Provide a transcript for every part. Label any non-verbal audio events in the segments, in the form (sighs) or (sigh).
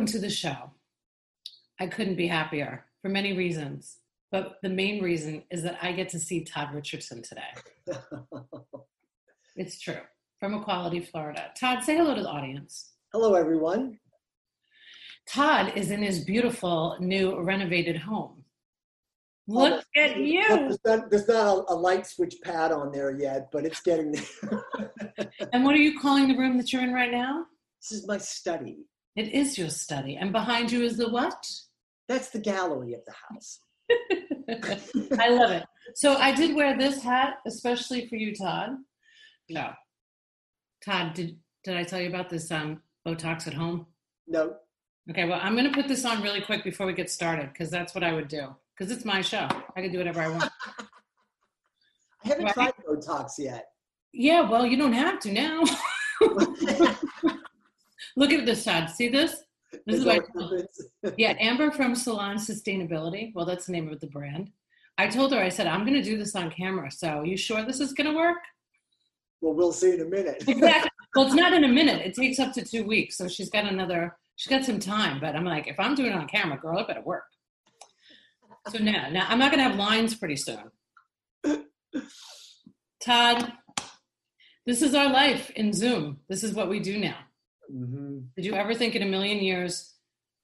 welcome to the show. I couldn't be happier for many reasons, but the main reason is that I get to see Todd Richardson today. (laughs) it's true. From Equality, Florida. Todd, say hello to the audience. Hello, everyone. Todd is in his beautiful new renovated home. Oh, Look oh, at you. There's not, there's not a, a, light switch pad on there yet, but it's getting there. (laughs) and what are you calling the room that you're in right now? This is my study. It is your study. And behind you is the what? That's the gallery of the house. (laughs) I love it. So I did wear this hat, especially for you, Todd. No. Todd, did did I tell you about this um, Botox at home? No. Okay, well, I'm going to put this on really quick before we get started because that's what I would do. Because it's my show. I can do whatever I want. (laughs) I haven't right? tried Botox yet. Yeah, well, you don't have to now. (laughs) Look at this side. See this? This is, is (laughs) yeah, Amber from Salon Sustainability. Well, that's the name of the brand. I told her, I said, I'm going to do this on camera. So, you sure this is going to work? Well, we'll see in a minute. exactly. Well, it's not in a minute. It takes up to two weeks. So she's got another, she's got some time. But I'm like, if I'm doing it on camera, girl, it better work. So now, now I'm not going to have lines pretty soon. (laughs) Todd, this is our life in Zoom. This is what we do now. Mm-hmm. Did you ever think in a million years,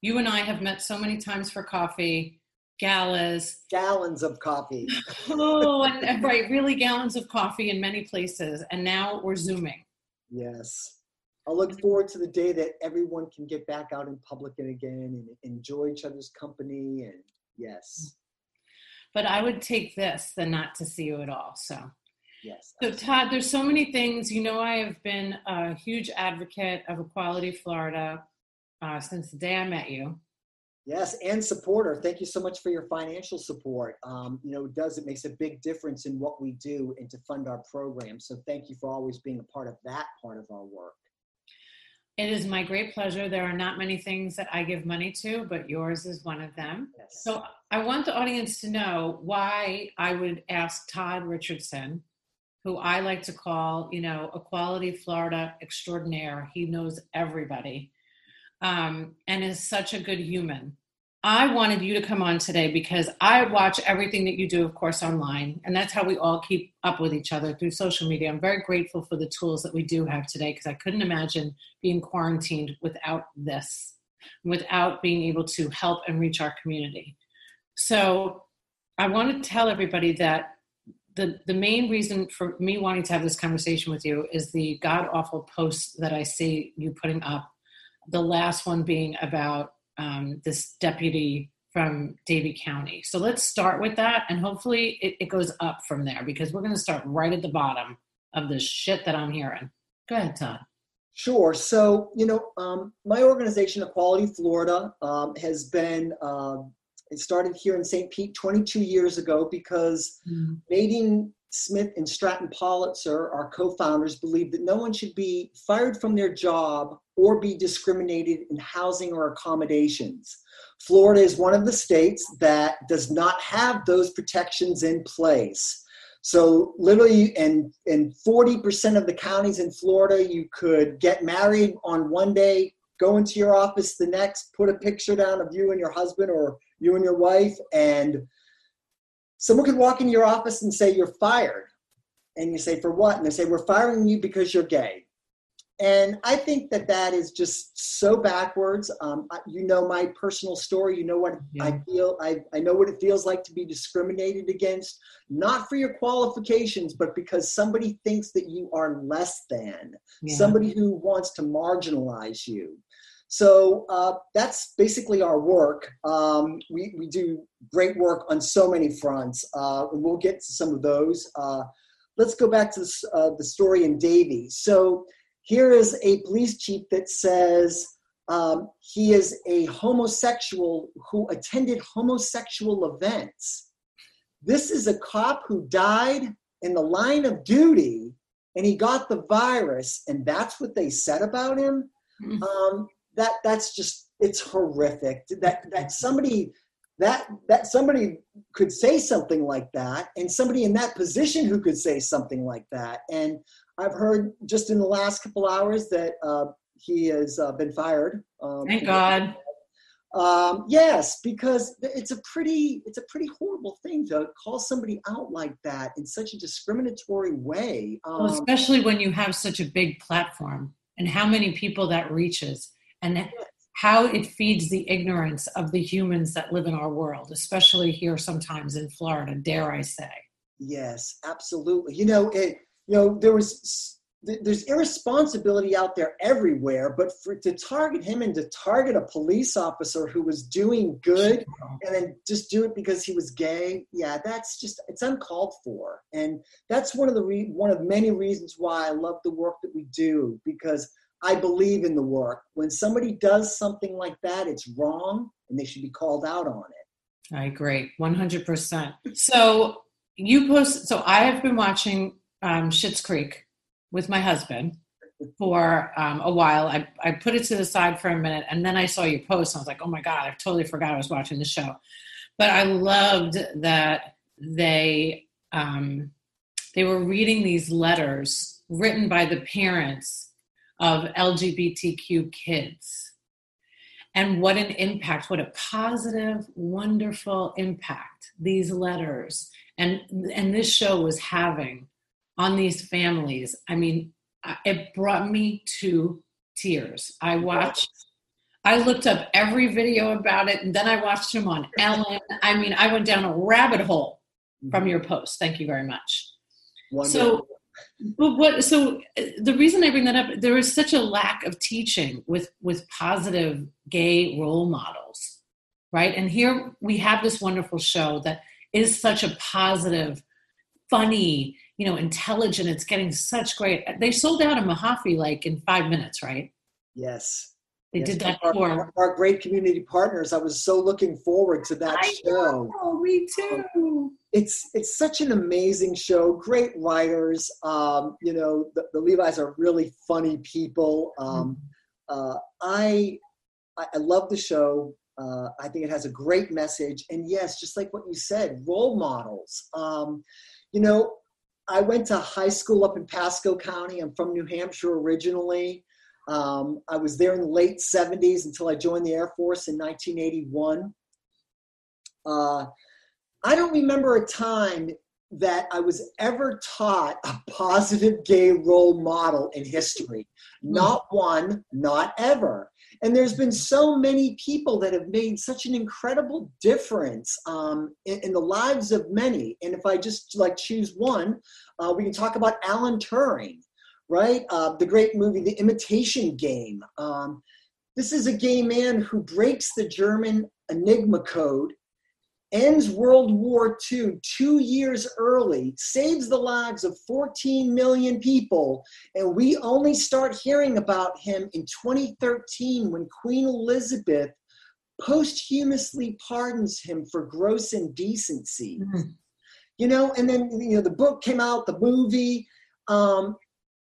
you and I have met so many times for coffee, galas, gallons of coffee. (laughs) oh, and, right, really gallons of coffee in many places, and now we're zooming. Yes, I look forward to the day that everyone can get back out in public and again and enjoy each other's company. And yes, but I would take this than not to see you at all. So Yes. So, Todd, there's so many things. You know, I have been a huge advocate of Equality Florida uh, since the day I met you. Yes, and supporter. Thank you so much for your financial support. Um, you know, it does, it makes a big difference in what we do and to fund our program. So, thank you for always being a part of that part of our work. It is my great pleasure. There are not many things that I give money to, but yours is one of them. Yes. So, I want the audience to know why I would ask Todd Richardson who I like to call, you know, Equality Florida extraordinaire. He knows everybody um, and is such a good human. I wanted you to come on today because I watch everything that you do, of course, online. And that's how we all keep up with each other through social media. I'm very grateful for the tools that we do have today because I couldn't imagine being quarantined without this, without being able to help and reach our community. So I want to tell everybody that the the main reason for me wanting to have this conversation with you is the god awful posts that I see you putting up. The last one being about um, this deputy from Davie County. So let's start with that, and hopefully it, it goes up from there because we're going to start right at the bottom of the shit that I'm hearing. Go ahead, Todd. Sure. So, you know, um, my organization, Equality Florida, um, has been uh, it started here in St. Pete 22 years ago because mm. Nadine Smith and Stratton Pollitzer, our co-founders, believed that no one should be fired from their job or be discriminated in housing or accommodations. Florida is one of the states that does not have those protections in place. So literally in, in 40% of the counties in Florida, you could get married on one day, go into your office the next, put a picture down of you and your husband or you and your wife, and someone could walk in your office and say you're fired. And you say, for what? And they say, we're firing you because you're gay. And I think that that is just so backwards. Um, you know my personal story. You know what yeah. I feel. I, I know what it feels like to be discriminated against, not for your qualifications, but because somebody thinks that you are less than, yeah. somebody who wants to marginalize you. So uh, that's basically our work. Um, we, we do great work on so many fronts, uh, and we'll get to some of those. Uh, let's go back to this, uh, the story in Davie. So here is a police chief that says um, he is a homosexual who attended homosexual events. This is a cop who died in the line of duty and he got the virus, and that's what they said about him. Mm-hmm. Um, that that's just it's horrific that that somebody that that somebody could say something like that and somebody in that position who could say something like that. And i've heard just in the last couple hours that uh, he has uh, been fired um, thank god. Um, yes, because it's a pretty it's a pretty horrible thing to call somebody out like that in such a discriminatory way. Um, well, especially when you have such a big platform and how many people that reaches and how it feeds the ignorance of the humans that live in our world, especially here sometimes in Florida, dare I say. Yes, absolutely. You know, it you know there was there's irresponsibility out there everywhere but for to target him and to target a police officer who was doing good and then just do it because he was gay yeah that's just it's uncalled for and that's one of the re- one of many reasons why i love the work that we do because i believe in the work when somebody does something like that it's wrong and they should be called out on it i agree 100% so you post so i have been watching um, Schitt's Creek with my husband for um, a while. I, I put it to the side for a minute and then I saw your post. And I was like, oh my God, I totally forgot I was watching the show. But I loved that they um, they were reading these letters written by the parents of LGBTQ kids. And what an impact, what a positive, wonderful impact these letters and and this show was having on these families. I mean, it brought me to tears. I watched, I looked up every video about it, and then I watched him on Ellen. I mean, I went down a rabbit hole from mm-hmm. your post. Thank you very much. Wonderful. So, but what? So uh, the reason I bring that up, there is such a lack of teaching with with positive gay role models, right? And here we have this wonderful show that is such a positive, funny, you know, intelligent. It's getting such great. They sold out a Mahaffey like in five minutes, right? Yes. They yes. did that our, for our great community partners. I was so looking forward to that I show. Know, me too. It's it's such an amazing show. Great writers. Um, you know, the, the Levys are really funny people. Um, mm-hmm. uh, I I love the show. Uh, I think it has a great message. And yes, just like what you said, role models. Um, you know, I went to high school up in Pasco County. I'm from New Hampshire originally. Um, I was there in the late 70s until I joined the Air Force in 1981. Uh, I don't remember a time that I was ever taught a positive gay role model in history. Not one, not ever. And there's been so many people that have made such an incredible difference um, in, in, the lives of many. And if I just like choose one, uh, we can talk about Alan Turing, right? Uh, the great movie, The Imitation Game. Um, this is a gay man who breaks the German Enigma code ends World War II two years early, saves the lives of 14 million people, and we only start hearing about him in 2013 when Queen Elizabeth posthumously pardons him for gross indecency. Mm-hmm. You know, and then you know the book came out, the movie, um,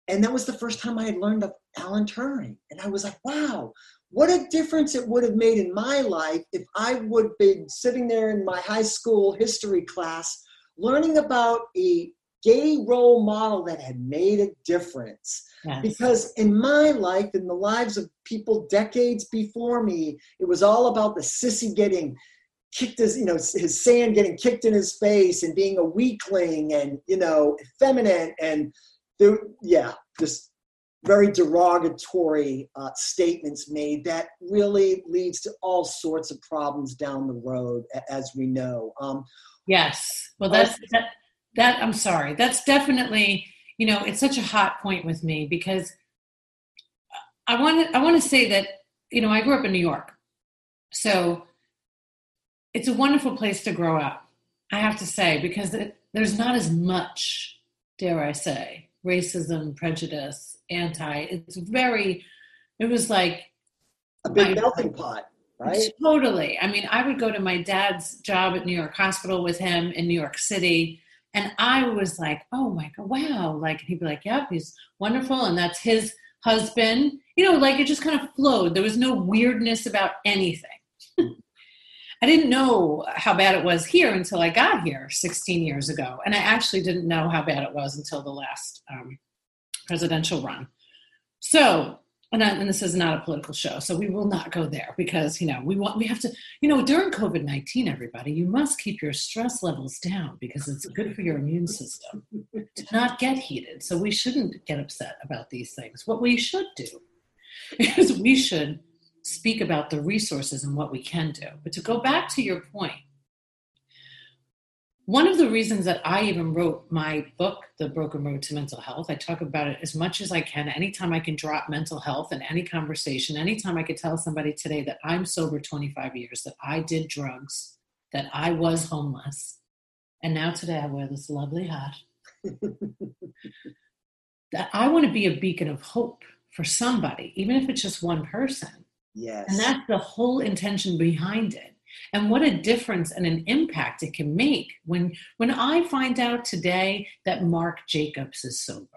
and that was the first time I had learned of Alan Turing, and I was like, wow, what a difference it would have made in my life if I would have been sitting there in my high school history class learning about a gay role model that had made a difference. Yes. Because in my life, in the lives of people decades before me, it was all about the sissy getting kicked his, you know, his sand getting kicked in his face and being a weakling and, you know, effeminate and there, yeah, just very derogatory uh, statements made that really leads to all sorts of problems down the road, as we know. Um, yes, well, that's that, that. I'm sorry. That's definitely you know it's such a hot point with me because I want to I want to say that you know I grew up in New York, so it's a wonderful place to grow up. I have to say because it, there's not as much, dare I say, racism, prejudice, anti. It's very, it was like a big melting pot, right? Totally. I mean, I would go to my dad's job at New York Hospital with him in New York City. And I was like, oh my God, wow. Like, he'd be like, yep, he's wonderful. And that's his husband. You know, like it just kind of flowed. There was no weirdness about anything. I didn't know how bad it was here until I got here 16 years ago. And I actually didn't know how bad it was until the last um, presidential run. So and, I, and, this is not a political show, so we will not go there because you know we want we have to you know during COVID nineteen, everybody, you must keep your stress levels down because it's good for your immune system to not get heated. So we shouldn't get upset about these things. What we should do (laughs) is we should speak about the resources and what we can do. But to go back to your point, one of the reasons that I even wrote my book, The Broken Road to Mental Health, I talk about it as much as I can. Anytime I can drop mental health in any conversation, anytime I could tell somebody today that I'm sober 25 years, that I did drugs, that I was homeless, and now today I wear this lovely hat, (laughs) that I want to be a beacon of hope for somebody, even if it's just one person. Yes. And that's the whole intention behind it and what a difference and an impact it can make when when i find out today that Marc jacobs is sober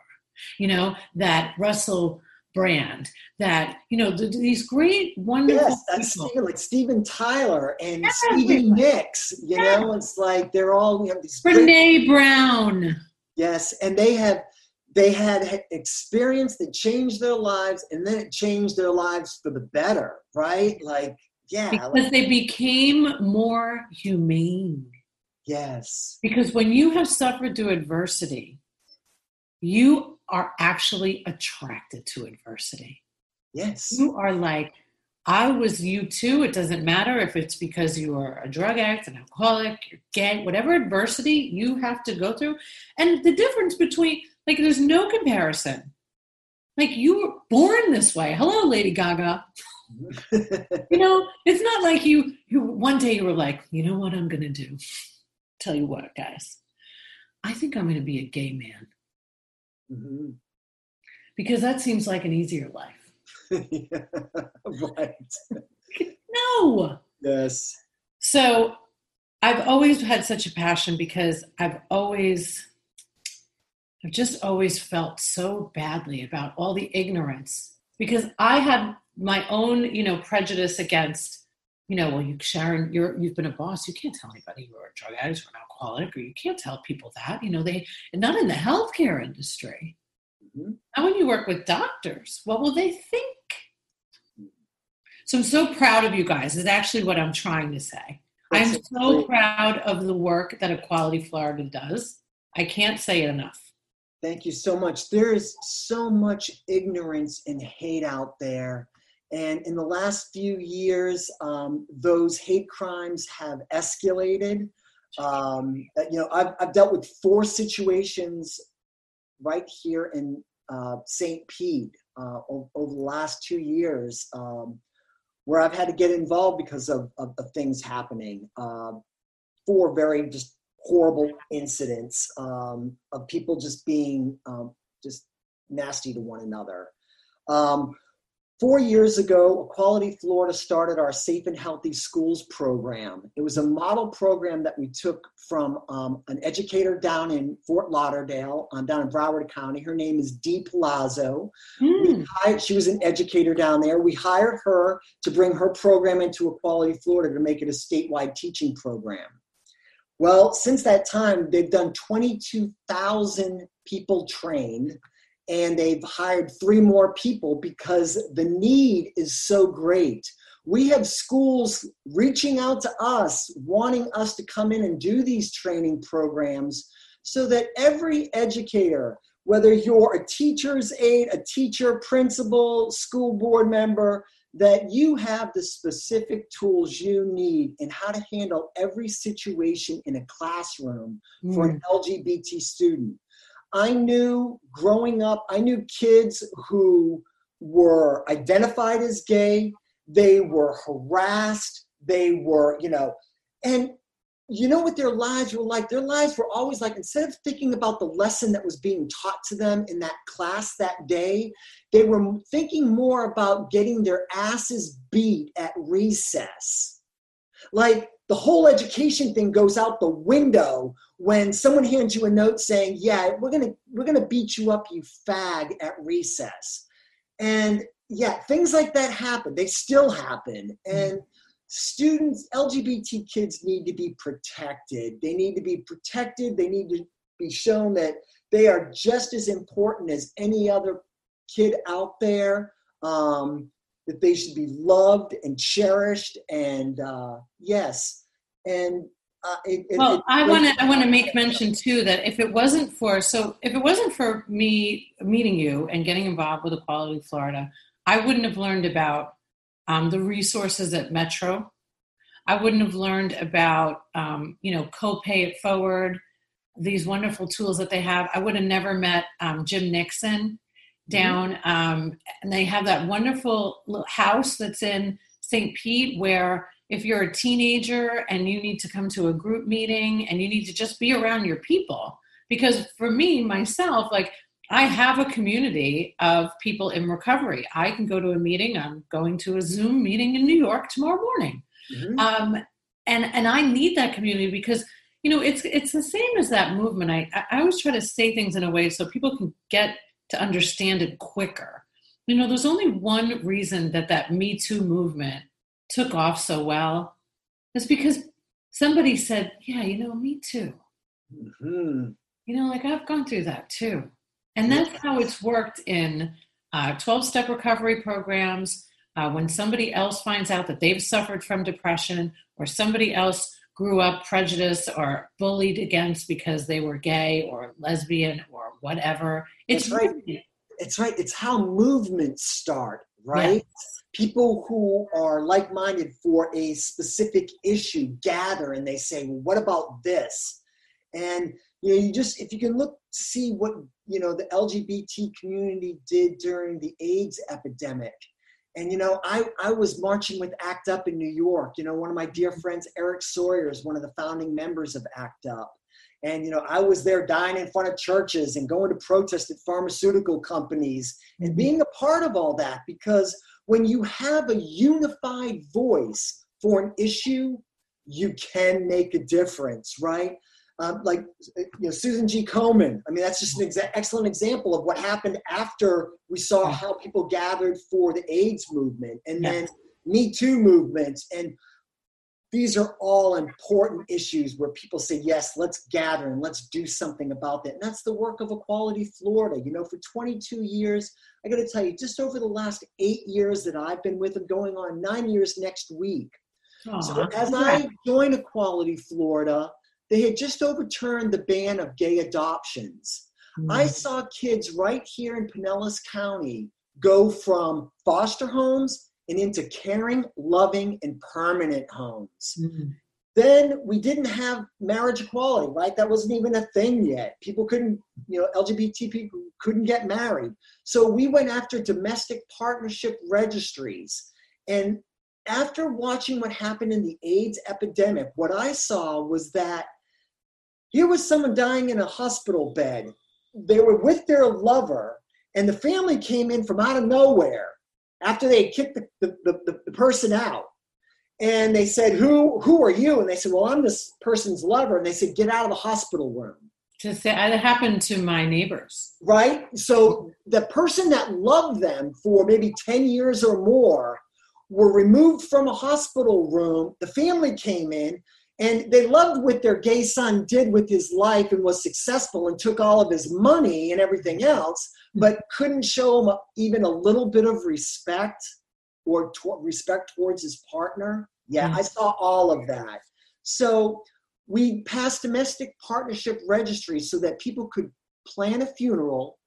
you know that russell brand that you know these great wonderful yes that's Steven, like steven tyler and yes, stevie nicks you yes. know it's like they're all you know these brene great, brown yes and they have they had experience that changed their lives and then it changed their lives for the better right like yeah. Because they became more humane. Yes. Because when you have suffered through adversity, you are actually attracted to adversity. Yes. You are like, I was you too. It doesn't matter if it's because you are a drug addict, an alcoholic, you're gay, whatever adversity you have to go through. And the difference between, like, there's no comparison. Like, you were born this way. Hello, Lady Gaga you know, it's not like you, you one day you were like, you know what I'm going to do? Tell you what, guys, I think I'm going to be a gay man. Mm-hmm. Because that seems like an easier life. yeah, (laughs) right. (laughs) no. Yes. So I've always had such a passion because I've always, I've just always felt so badly about all the ignorance because I had my own, you know, prejudice against, you know, well, you Sharon, you're you've been a boss. You can't tell anybody you're a drug addict or an alcoholic, or you can't tell people that. You know, they not in the healthcare industry. Mm-hmm. Now, when you work with doctors, what will they think? So I'm so proud of you guys. Is actually what I'm trying to say. That's I'm so great. proud of the work that Equality Florida does. I can't say it enough. Thank you so much. There is so much ignorance and hate out there and in the last few years, um, those hate crimes have escalated. Um, you know, I've, I've dealt with four situations right here in uh, St. Pete uh, over, over, the last two years um, where I've had to get involved because of, of, of things happening. Uh, four very just horrible incidents um, of people just being um, just nasty to one another. Um, Four years ago, Equality Florida started our Safe and Healthy Schools program. It was a model program that we took from um, an educator down in Fort Lauderdale, um, down in Broward County. Her name is Dee Palazzo. Mm. Hired, she was an educator down there. We hired her to bring her program into Equality Florida to make it a statewide teaching program. Well, since that time, they've done 22,000 people trained and they've hired three more people because the need is so great. We have schools reaching out to us, wanting us to come in and do these training programs so that every educator, whether you're a teacher's aide, a teacher, principal, school board member, that you have the specific tools you need in how to handle every situation in a classroom mm. for an mm. LGBT student. I knew growing up, I knew kids who were identified as gay, they were harassed, they were, you know, and you know what their lives were like? Their lives were always like, instead of thinking about the lesson that was being taught to them in that class that day, they were thinking more about getting their asses beat at recess. Like, the whole education thing goes out the window when someone hands you a note saying, "Yeah, we're gonna we're gonna beat you up, you fag, at recess," and yeah, things like that happen. They still happen, and students, LGBT kids, need to be protected. They need to be protected. They need to be shown that they are just as important as any other kid out there. um, that they should be loved and cherished. And uh, yes, and uh, it, well, it, I want to I want to make mention too that if it wasn't for so if it wasn't for me meeting you and getting involved with Equality Florida, I wouldn't have learned about um, the resources at Metro. I wouldn't have learned about um, you know co-pay it forward, these wonderful tools that they have. I would have never met um, Jim Nixon down, um, and they have that wonderful little house that's in St. Pete where if you're a teenager and you need to come to a group meeting and you need to just be around your people because for me myself like i have a community of people in recovery i can go to a meeting i'm going to a zoom meeting in new york tomorrow morning mm-hmm. um, and and i need that community because you know it's it's the same as that movement i i always try to say things in a way so people can get to understand it quicker you know there's only one reason that that me too movement took off so well is because somebody said, Yeah, you know, me too. Mm-hmm. You know, like I've gone through that too. And that's how it's worked in 12 uh, step recovery programs. Uh, when somebody else finds out that they've suffered from depression or somebody else grew up prejudiced or bullied against because they were gay or lesbian or whatever. It's right. Really, it's right. It's how movements start, right? Yes people who are like-minded for a specific issue gather and they say well what about this and you know you just if you can look see what you know the lgbt community did during the aids epidemic and you know i i was marching with act up in new york you know one of my dear friends eric sawyer is one of the founding members of act up and you know i was there dying in front of churches and going to protest at pharmaceutical companies and mm-hmm. being a part of all that because when you have a unified voice for an issue, you can make a difference, right? Um, like you know, Susan G. Komen. I mean, that's just an exa- excellent example of what happened after we saw how people gathered for the AIDS movement, and then Me Too movements, and these are all important issues where people say, yes, let's gather and let's do something about that. And that's the work of Equality Florida. You know, for 22 years, I got to tell you, just over the last eight years that I've been with them, going on nine years next week. Aww. So as I join Equality Florida, they had just overturned the ban of gay adoptions. Mm. I saw kids right here in Pinellas County go from foster homes and into caring, loving, and permanent homes. Mm-hmm. Then we didn't have marriage equality, right? That wasn't even a thing yet. People couldn't, you know, LGBT people couldn't get married. So we went after domestic partnership registries. And after watching what happened in the AIDS epidemic, what I saw was that here was someone dying in a hospital bed. They were with their lover, and the family came in from out of nowhere after they had kicked the, the, the, the, person out. And they said who who are you? And they said well i'm this person's lover. And they said get out of the hospital room. To say it happened to my neighbors. Right? So the person that loved them for maybe 10 years or more were removed from a hospital room. The family came in and they loved what their gay son did with his life and was successful and took all of his money and everything else but couldn't show him even a little bit of respect or to- respect towards his partner. Yeah, mm. I saw all of that. So we passed domestic partnership registry so that people could plan a funeral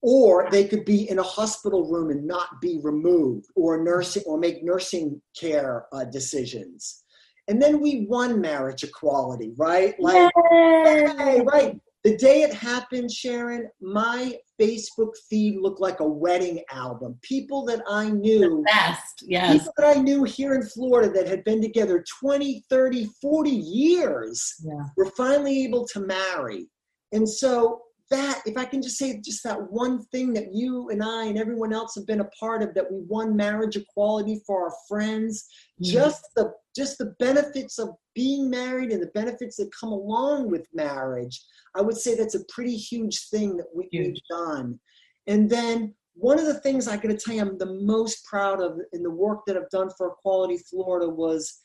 or they could be in a hospital room and not be removed or nursing or make nursing care uh, decisions and then we won marriage equality right like hey, right the day it happened sharon my Facebook feed looked like a wedding album. People that I knew, best, yes. People that I knew here in Florida that had been together 20, 30, 40 years yeah. were finally able to marry. And so that, if I can just say just that one thing that you and I and everyone else have been a part of, that we won marriage equality for our friends, mm-hmm. just the just the benefits of being married and the benefits that come along with marriage I would say that's a pretty huge thing that we, have done. And then one of the things I got to tell you I'm the most proud of in the work that I've done for Equality Florida was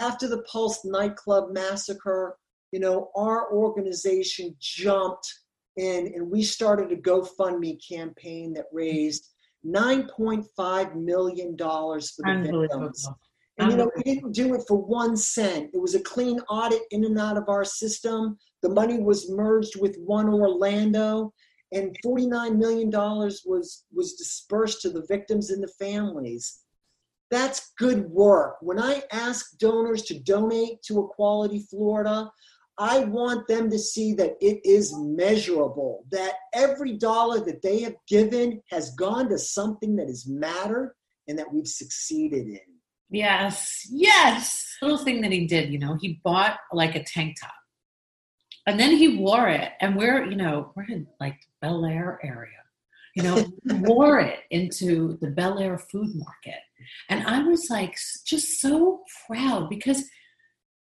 after the Pulse nightclub massacre, you know, our organization jumped in and we started a GoFundMe campaign that raised $9.5 million for the victims. And you know, we didn't do it for one cent. It was a clean audit in and out of our system. The money was merged with One Orlando, and $49 million was was dispersed to the victims and the families. That's good work. When I ask donors to donate to Equality Florida, I want them to see that it is measurable, that every dollar that they have given has gone to something that has mattered and that we've succeeded in. Yes, yes. Little thing that he did, you know, he bought like a tank top. And then he wore it, and we're, you know, we're in like Bel Air area. You know, (laughs) wore it into the Bel Air food market. And I was like just so proud because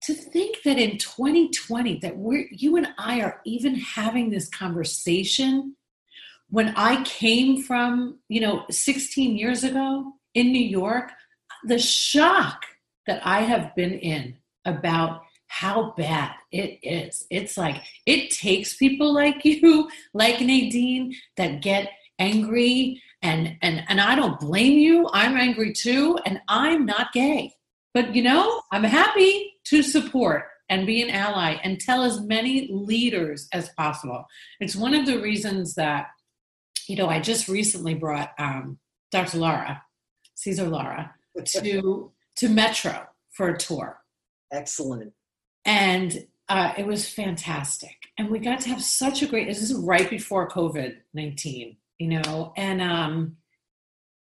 to think that in 2020 that we're you and I are even having this conversation when I came from, you know, 16 years ago in New York, the shock that I have been in about how bad it is. It's like it takes people like (laughs) you, like Nadine, that get angry and and and I don't blame you. I'm angry too, and I'm not gay. But you know, I'm happy to support and be an ally and tell as many leaders as possible. It's one of the reasons that, you know, I just recently brought um, Dr. Laura, Caesar Laura, (laughs) to to Metro for a tour. Excellent. And uh, it was fantastic, and we got to have such a great. This is right before COVID nineteen, you know, and um,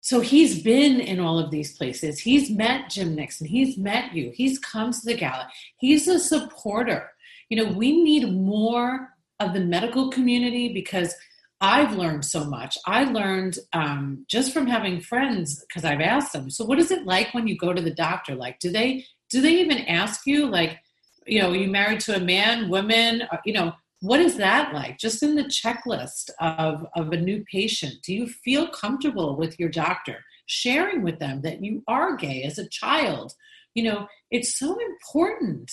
so he's been in all of these places. He's met Jim Nixon. He's met you. He's come to the gala. He's a supporter. You know, we need more of the medical community because I've learned so much. I learned um, just from having friends because I've asked them. So, what is it like when you go to the doctor? Like, do they do they even ask you like, you know, are you married to a man, women? You know, what is that like? Just in the checklist of of a new patient, do you feel comfortable with your doctor sharing with them that you are gay as a child? You know, it's so important.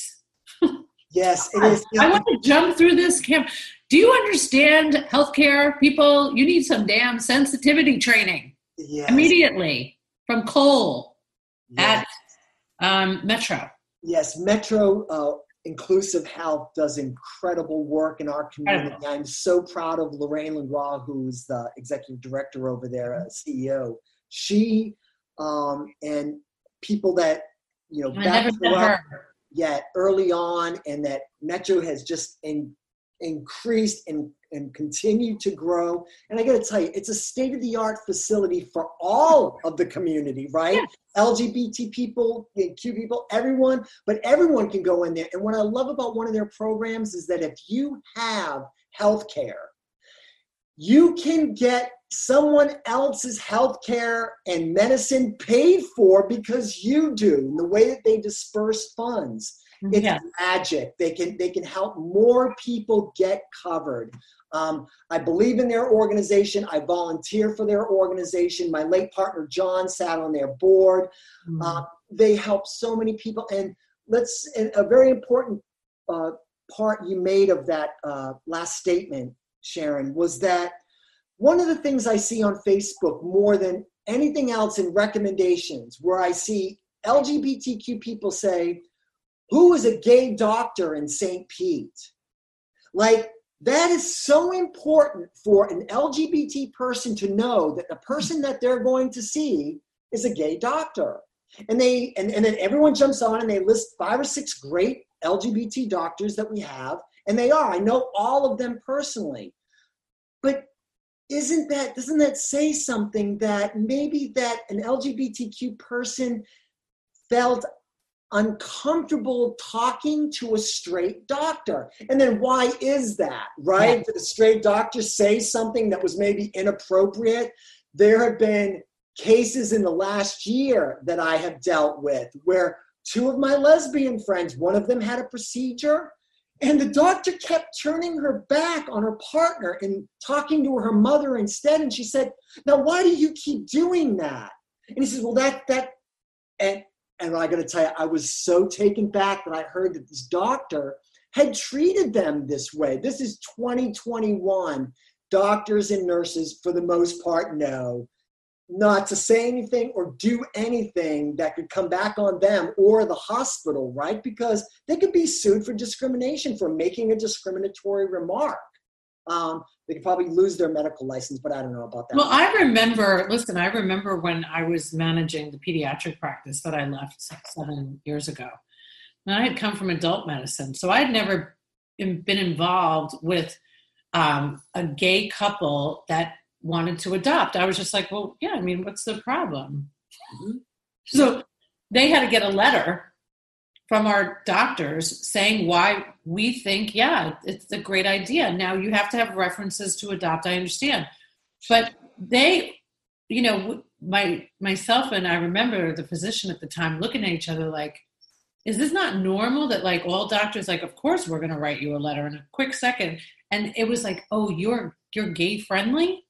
Yes, (laughs) it is. I want to jump through this camp. Do you understand healthcare people? You need some damn sensitivity training yes. immediately from Cole yes. at um, Metro. Yes, Metro uh, Inclusive Health does incredible work in our community. I'm so proud of Lorraine Langlois, who's the executive director over there, uh, CEO. She um, and people that you know back up yet early on, and that Metro has just in, increased and, and continue to grow. And I got to tell you, it's a state of the art facility for all of the community, right? Yeah. LGBT people, Q people, everyone, but everyone can go in there. And what I love about one of their programs is that if you have health care, you can get someone else's health care and medicine paid for because you do, in the way that they disperse funds. It's yeah. magic. They can they can help more people get covered. Um, I believe in their organization. I volunteer for their organization. My late partner John sat on their board. Mm-hmm. Uh, they help so many people. And let's a very important uh, part you made of that uh, last statement, Sharon, was that one of the things I see on Facebook more than anything else in recommendations, where I see LGBTQ people say, who is a gay doctor in St. Pete? Like, that is so important for an LGBT person to know that the person that they're going to see is a gay doctor. And they and, and then everyone jumps on and they list five or six great LGBT doctors that we have, and they are. I know all of them personally. But isn't that doesn't that say something that maybe that an LGBTQ person felt uncomfortable talking to a straight doctor. And then why is that, right? Yeah. Did a straight doctor say something that was maybe inappropriate? There have been cases in the last year that I have dealt with where two of my lesbian friends, one of them had a procedure, and the doctor kept turning her back on her partner and talking to her mother instead. And she said, Now, why do you keep doing that? And he says, Well, that, that, and and I got to tell you, I was so taken back that I heard that this doctor had treated them this way. This is 2021. Doctors and nurses, for the most part, know not to say anything or do anything that could come back on them or the hospital, right? Because they could be sued for discrimination for making a discriminatory remark. Um, they could probably lose their medical license, but I don't know about that. Well, I remember, listen, I remember when I was managing the pediatric practice that I left seven years ago. And I had come from adult medicine, so I had never been involved with um, a gay couple that wanted to adopt. I was just like, well, yeah, I mean, what's the problem? Mm-hmm. So they had to get a letter from our doctors saying why we think, yeah, it's a great idea. Now you have to have references to adopt. I understand, but they, you know, my myself and I remember the physician at the time looking at each other like, is this not normal that like all doctors like, of course we're going to write you a letter in a quick second, and it was like, oh, you're you're gay friendly.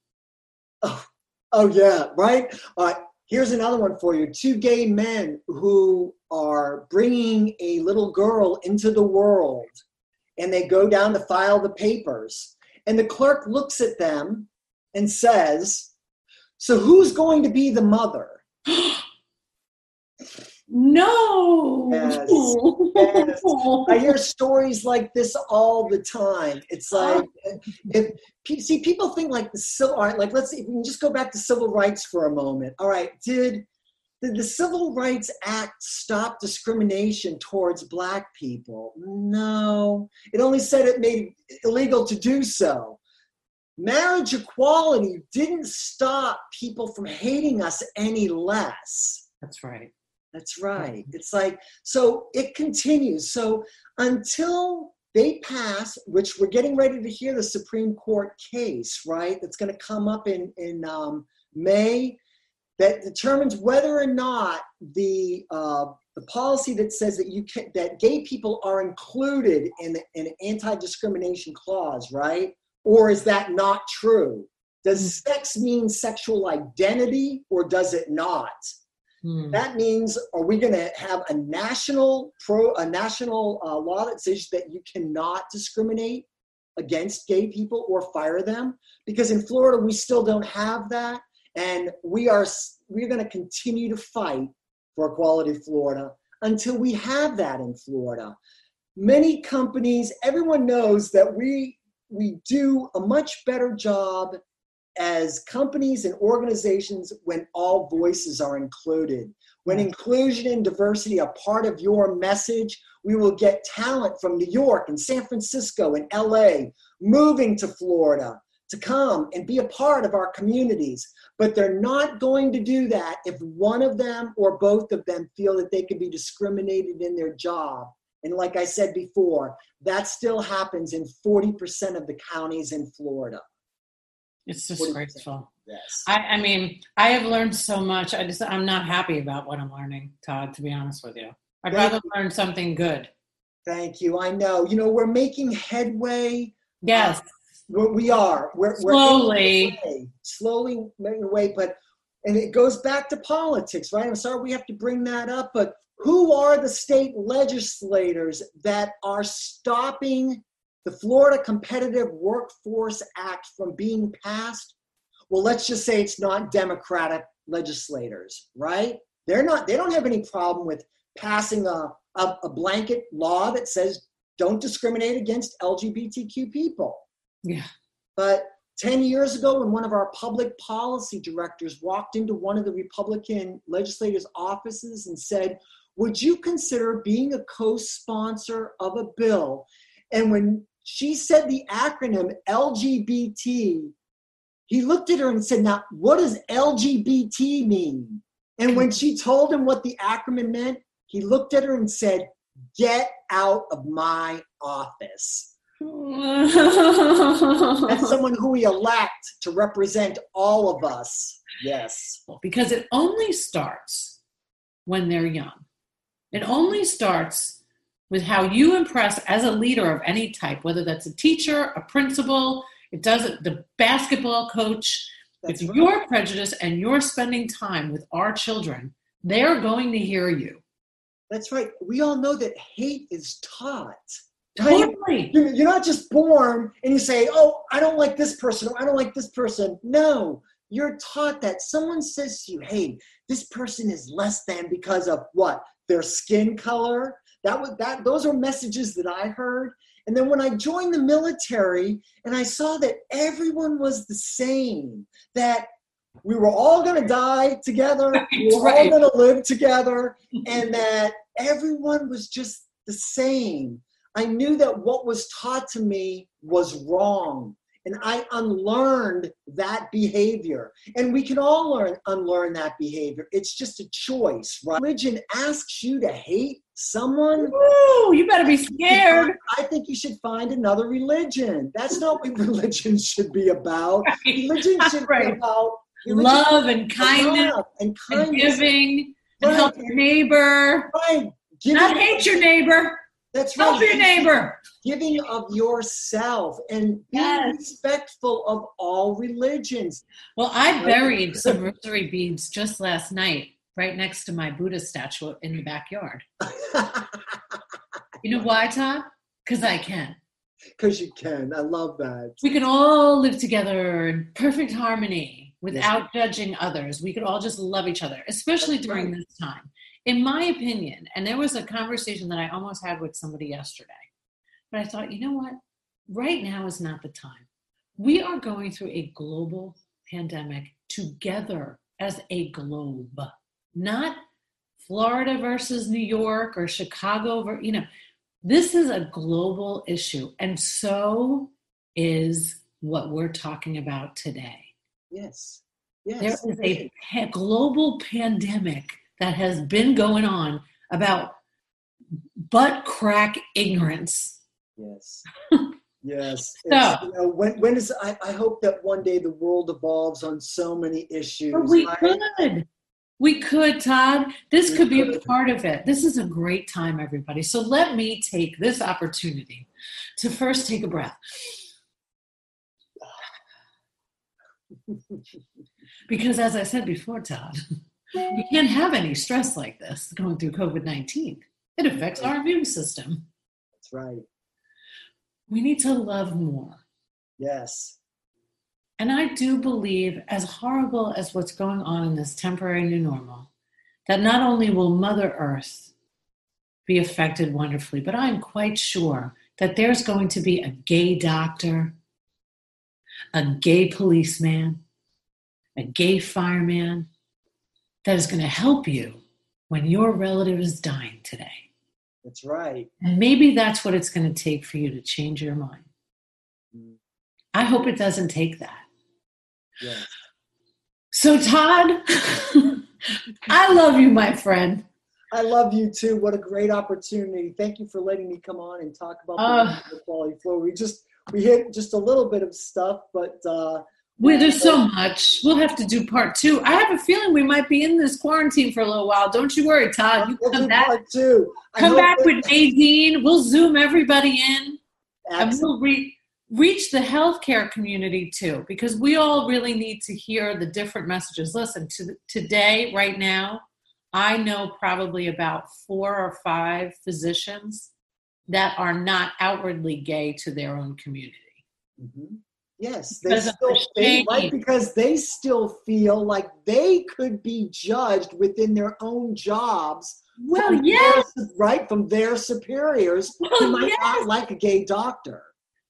Oh, oh yeah, right. Uh, here's another one for you. Two gay men who are bringing a little girl into the world, and they go down to file the papers, and the clerk looks at them and says, "So who's going to be the mother?" (gasps) (gasps) No. Yes, yes. I hear stories like this all the time. It's like, if see, people think like the civil, all right, like let's see, we can just go back to civil rights for a moment. All right, did did the Civil Rights Act stop discrimination towards black people? No, it only said it made it illegal to do so. Marriage equality didn't stop people from hating us any less. That's right. That's right. It's like, so it continues. So until they pass, which we're getting ready to hear the Supreme Court case, right? That's going to come up in, in um, May that determines whether or not the, uh, the policy that says that you can, that gay people are included in, an anti-discrimination clause, right? Or is that not true? Does mm. sex mean sexual identity or does it not? Hmm. That means, are we going to have a national pro, a national uh, law that says that you cannot discriminate against gay people or fire them? Because in Florida, we still don't have that, and we are we're going to continue to fight for equality Florida until we have that in Florida. Many companies, everyone knows that we we do a much better job as companies and organizations when all voices are included. When inclusion and diversity are part of your message, we will get talent from New York and San Francisco and LA moving to Florida to come and be a part of our communities. But they're not going to do that if one of them or both of them feel that they can be discriminated in their job. And like I said before, that still happens in 40% of the counties in Florida. It's disgraceful. Yes. I, I mean, I have learned so much. I just I'm not happy about what I'm learning, Todd, to be honest with you. I'd Thank rather you. learn something good. Thank you. I know. You know, we're making headway. Yes. Uh, we are. We're, slowly. We're slowly making way, but and it goes back to politics, right? I'm sorry we have to bring that up, but who are the state legislators that are stopping the Florida Competitive Workforce Act from being passed, well, let's just say it's not Democratic legislators, right? They're not, they don't have any problem with passing a, a, a blanket law that says don't discriminate against LGBTQ people. Yeah. But 10 years ago, when one of our public policy directors walked into one of the Republican legislators' offices and said, Would you consider being a co sponsor of a bill? And when she said the acronym LGBT. He looked at her and said, Now, what does LGBT mean? And when she told him what the acronym meant, he looked at her and said, Get out of my office. That's (laughs) someone who we elect to represent all of us. Yes. Because it only starts when they're young. It only starts with how you impress as a leader of any type, whether that's a teacher, a principal, it does it, the basketball coach. That's if right. you're prejudiced and you're spending time with our children, they're going to hear you. That's right. We all know that hate is taught. Totally. You're not just born and you say, oh, I don't like this person or I don't like this person. No, you're taught that someone says to you, hey, this person is less than because of what? Their skin color. That was that those are messages that I heard. And then when I joined the military and I saw that everyone was the same, that we were all going to die together, right, (laughs) we were right. all going to live together, and that everyone was just the same. I knew that what was taught to me was wrong. And I unlearned that behavior. And we can all learn unlearn that behavior. It's just a choice, right? Religion asks you to hate someone. Ooh, you better be scared. I think you should find another religion. That's not what (laughs) religion should be about. (laughs) Right. Religion should right. be about love and kindness love and, kindness. and giving right. and help your neighbor. Right. Giving not hate your neighbor. That's right. Help your neighbor. Giving of yourself and being yes. respectful of all religions. Well, I buried some rosary beads just last night right next to my Buddha statue in the backyard. you know why, Todd? Because I can. Because you can. I love that. We can all live together in perfect harmony without yes. judging others. We could all just love each other, especially That's during right. this time in my opinion, and there was a conversation that I almost had with somebody yesterday, but I thought, you know what? Right now is not the time. We are going through a global pandemic together as a globe, not Florida versus New York or Chicago. You know, this is a global issue, and so is what we're talking about today. Yes. Yes. There is a global pandemic that has been going on about butt crack ignorance. Yes. (laughs) Yes. so, you know, when, when is I, I hope that one day the world evolves on so many issues. We I, could. We could, Todd. This could be a part of it. This is a great time, everybody. So let me take this opportunity to first take a breath. (sighs) because as I said before, Todd, you can't have any stress like this going through COVID 19. It affects our immune system. That's right. We need to love more. Yes. And I do believe, as horrible as what's going on in this temporary new normal, that not only will Mother Earth be affected wonderfully, but I'm quite sure that there's going to be a gay doctor, a gay policeman, a gay fireman, that is going to help you when your relative is dying today. That's right. And maybe that's what it's going to take for you to change your mind. Mm. I hope it doesn't take that. Yes. So, Todd, (laughs) I love you, my friend. I love you too. What a great opportunity. Thank you for letting me come on and talk about uh, the quality flow. We just we hit just a little bit of stuff, but uh, well, there's so much. We'll have to do part two. I have a feeling we might be in this quarantine for a little while. Don't you worry, Todd. You we'll come back. Part two. Come back with Nadine. We'll zoom everybody in, Excellent. and we'll re- reach the healthcare community too, because we all really need to hear the different messages. Listen, to today, right now, I know probably about four or five physicians that are not outwardly gay to their own community. Mm-hmm. Yes, they still feel, right because they still feel like they could be judged within their own jobs. Well, yes, their, right from their superiors well, who might yes. not like a gay doctor.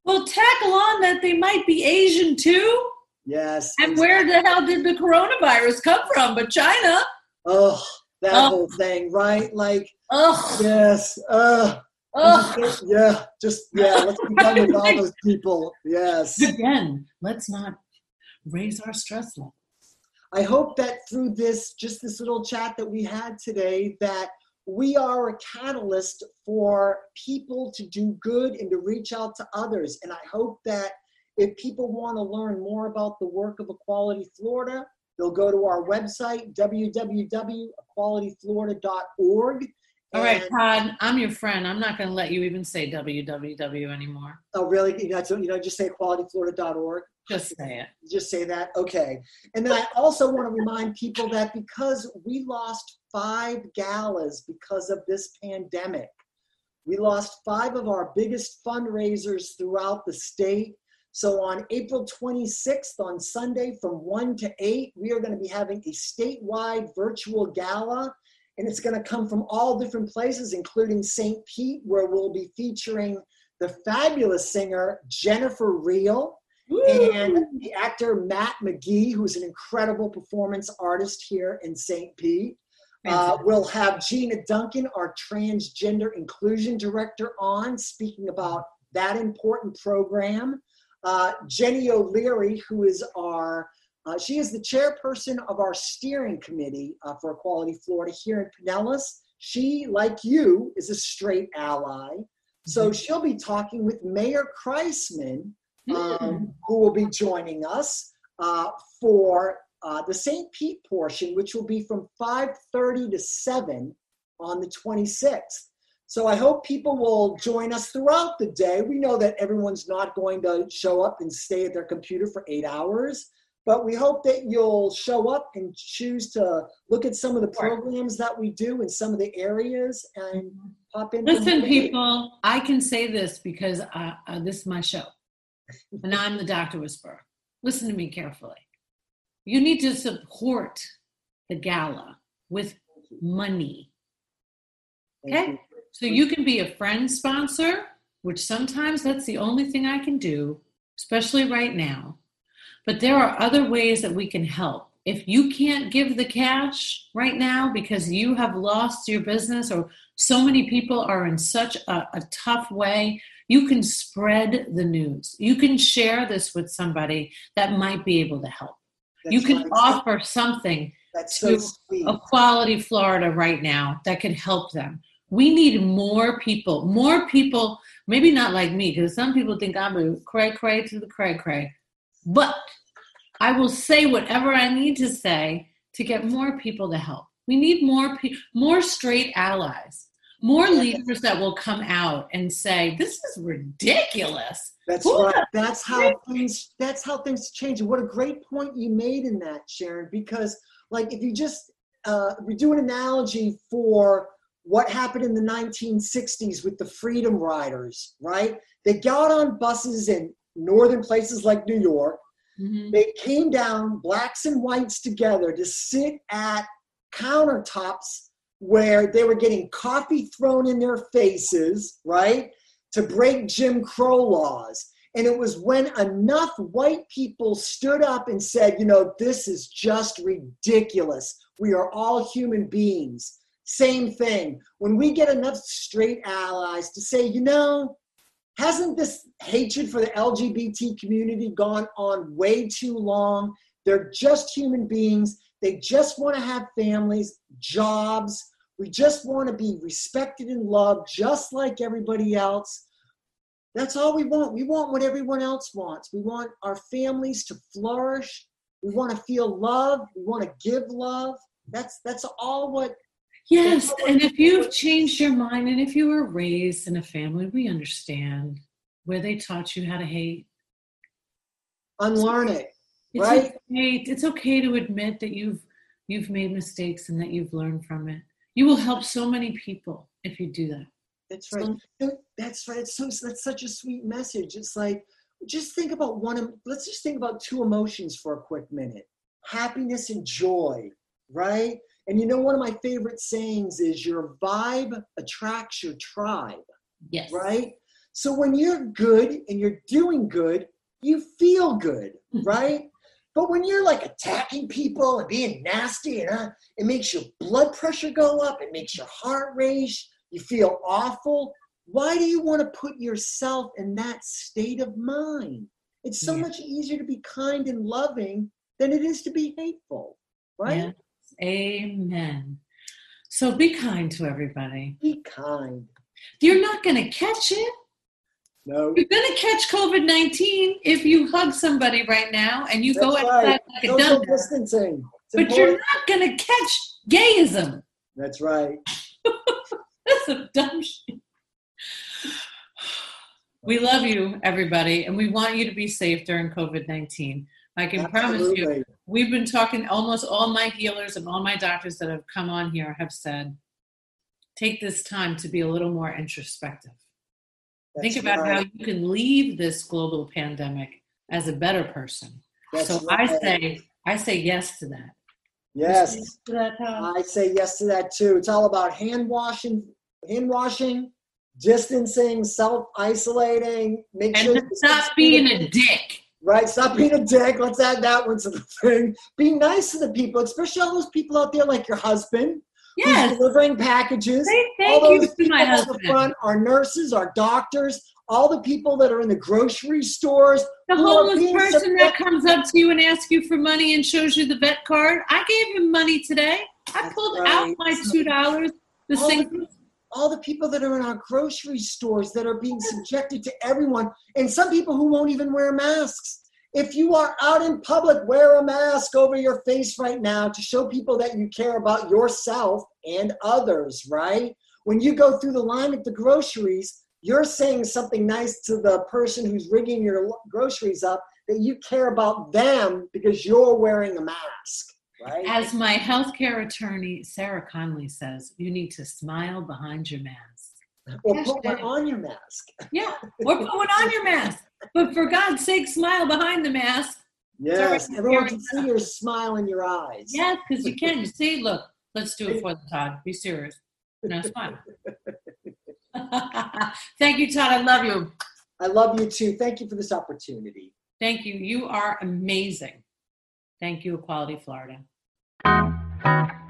Well, tackle on that they might be Asian too. Yes. And exactly. where the hell did the coronavirus come from? But China. Oh, that oh. whole thing, right? Like, oh, yes. Uh, Oh. Yeah, just yeah. Let's be done with all those (laughs) people. Yes. Again, let's not raise our stress level. I hope that through this, just this little chat that we had today, that we are a catalyst for people to do good and to reach out to others. And I hope that if people want to learn more about the work of Equality Florida, they'll go to our website, www.equalityflorida.org all right, Todd, I'm your friend. I'm not going to let you even say www anymore. Oh, really? You know, you know, just say equalityflorida.org. Just say it. Just say that. Okay. And then I also want to remind people that because we lost five galas because of this pandemic, we lost five of our biggest fundraisers throughout the state. So on April 26th, on Sunday from 1 to 8, we are going to be having a statewide virtual gala. And it's going to come from all different places, including St. Pete, where we'll be featuring the fabulous singer Jennifer Reel and the actor Matt McGee, who's an incredible performance artist here in St. Pete. Uh, we'll have Gina Duncan, our transgender inclusion director, on speaking about that important program. Uh, Jenny O'Leary, who is our uh, she is the chairperson of our steering committee uh, for Equality Florida here in Pinellas. She, like you, is a straight ally. So mm-hmm. she'll be talking with Mayor Kriseman, um, mm. who will be joining us uh, for uh, the St. Pete portion, which will be from 5:30 to 7 on the 26th. So I hope people will join us throughout the day. We know that everyone's not going to show up and stay at their computer for eight hours, but we hope that you'll show up and choose to look at some of the programs that we do in some of the areas and pop in. Listen, people, I can say this because uh, uh, this is my show, and (laughs) I'm the Doctor Whisperer. Listen to me carefully. You need to support the gala with money. Okay? So you can be a friend sponsor, which sometimes that's the only thing I can do, especially right now. But there are other ways that we can help. If you can't give the cash right now because you have lost your business or so many people are in such a, a tough way, you can spread the news. You can share this with somebody that might be able to help. That's you can offer something That's to so Equality Florida right now that could help them. We need more people, more people, maybe not like me, because some people think I'm a cray cray to the cray cray. But I will say whatever I need to say to get more people to help. We need more pe- more straight allies, more leaders that will come out and say, "This is ridiculous." That's Who right. That's how things. That's how things change. And what a great point you made in that, Sharon. Because, like, if you just uh, we do an analogy for what happened in the 1960s with the Freedom Riders, right? They got on buses in northern places like New York Mm-hmm. They came down, blacks and whites together, to sit at countertops where they were getting coffee thrown in their faces, right? To break Jim Crow laws. And it was when enough white people stood up and said, you know, this is just ridiculous. We are all human beings. Same thing. When we get enough straight allies to say, you know, hasn't this hatred for the LGBT community gone on way too long? They're just human beings. They just want to have families, jobs. We just want to be respected and loved just like everybody else. That's all we want. We want what everyone else wants. We want our families to flourish. We want to feel love. We want to give love. That's that's all what Yes, and if you've changed your mind and if you were raised in a family, we understand where they taught you how to hate. Unlearn it. It's right? Okay, it's okay to admit that you've you've made mistakes and that you've learned from it. You will help so many people if you do that. That's right. So, that's right. It's so that's such a sweet message. It's like just think about one let's just think about two emotions for a quick minute. Happiness and joy, right? And you know, one of my favorite sayings is your vibe attracts your tribe. Yes. Right? So when you're good and you're doing good, you feel good, mm-hmm. right? But when you're like attacking people and being nasty, and uh, it makes your blood pressure go up, it makes your heart race, you feel awful. Why do you want to put yourself in that state of mind? It's so yeah. much easier to be kind and loving than it is to be hateful, right? Yeah. Amen. So be kind to everybody. Be kind. You're not going to catch it. No. You're going to catch COVID 19 if you hug somebody right now and you That's go outside right. like a Social distancing. It's but important. you're not going to catch gayism. That's right. (laughs) That's a dumb shit. We love you, everybody, and we want you to be safe during COVID 19. I can Absolutely. promise you, we've been talking, almost all my healers and all my doctors that have come on here have said, take this time to be a little more introspective. That's Think about right. how you can leave this global pandemic as a better person. That's so I say, I say yes to that. Yes. Yes to that, I say yes to that too. It's all about hand washing, hand washing, distancing, self isolating. Make sure and stop being a dick. Right. Stop being a dick. Let's add that one to the (laughs) thing. Be nice to the people, especially all those people out there like your husband who's delivering packages. Thank, all thank you those to people my on the husband. front, our nurses, our doctors, all the people that are in the grocery stores. The homeless person that comes up to you and asks you for money and shows you the vet card. I gave him money today. I That's pulled right. out my two dollars. The All sink. All the people that are in our grocery stores that are being subjected to everyone, and some people who won't even wear masks. If you are out in public, wear a mask over your face right now to show people that you care about yourself and others, right? When you go through the line at the groceries, you're saying something nice to the person who's rigging your groceries up that you care about them because you're wearing a mask, right? As my healthcare attorney Sarah Conley says, you need to smile behind your mask. or put one on your mask. Yeah, or put one on your mask. But for God's sake, smile behind the mask. Yes, everyone can see your smile in your eyes. Yes, because you can. You (laughs) see, look, let's do it for the Todd. Be serious. Now smile. (laughs) (laughs) Thank you, Todd. I love you. I love you too. Thank you for this opportunity. Thank you. You are amazing. Thank you, Equality Florida. Thank you.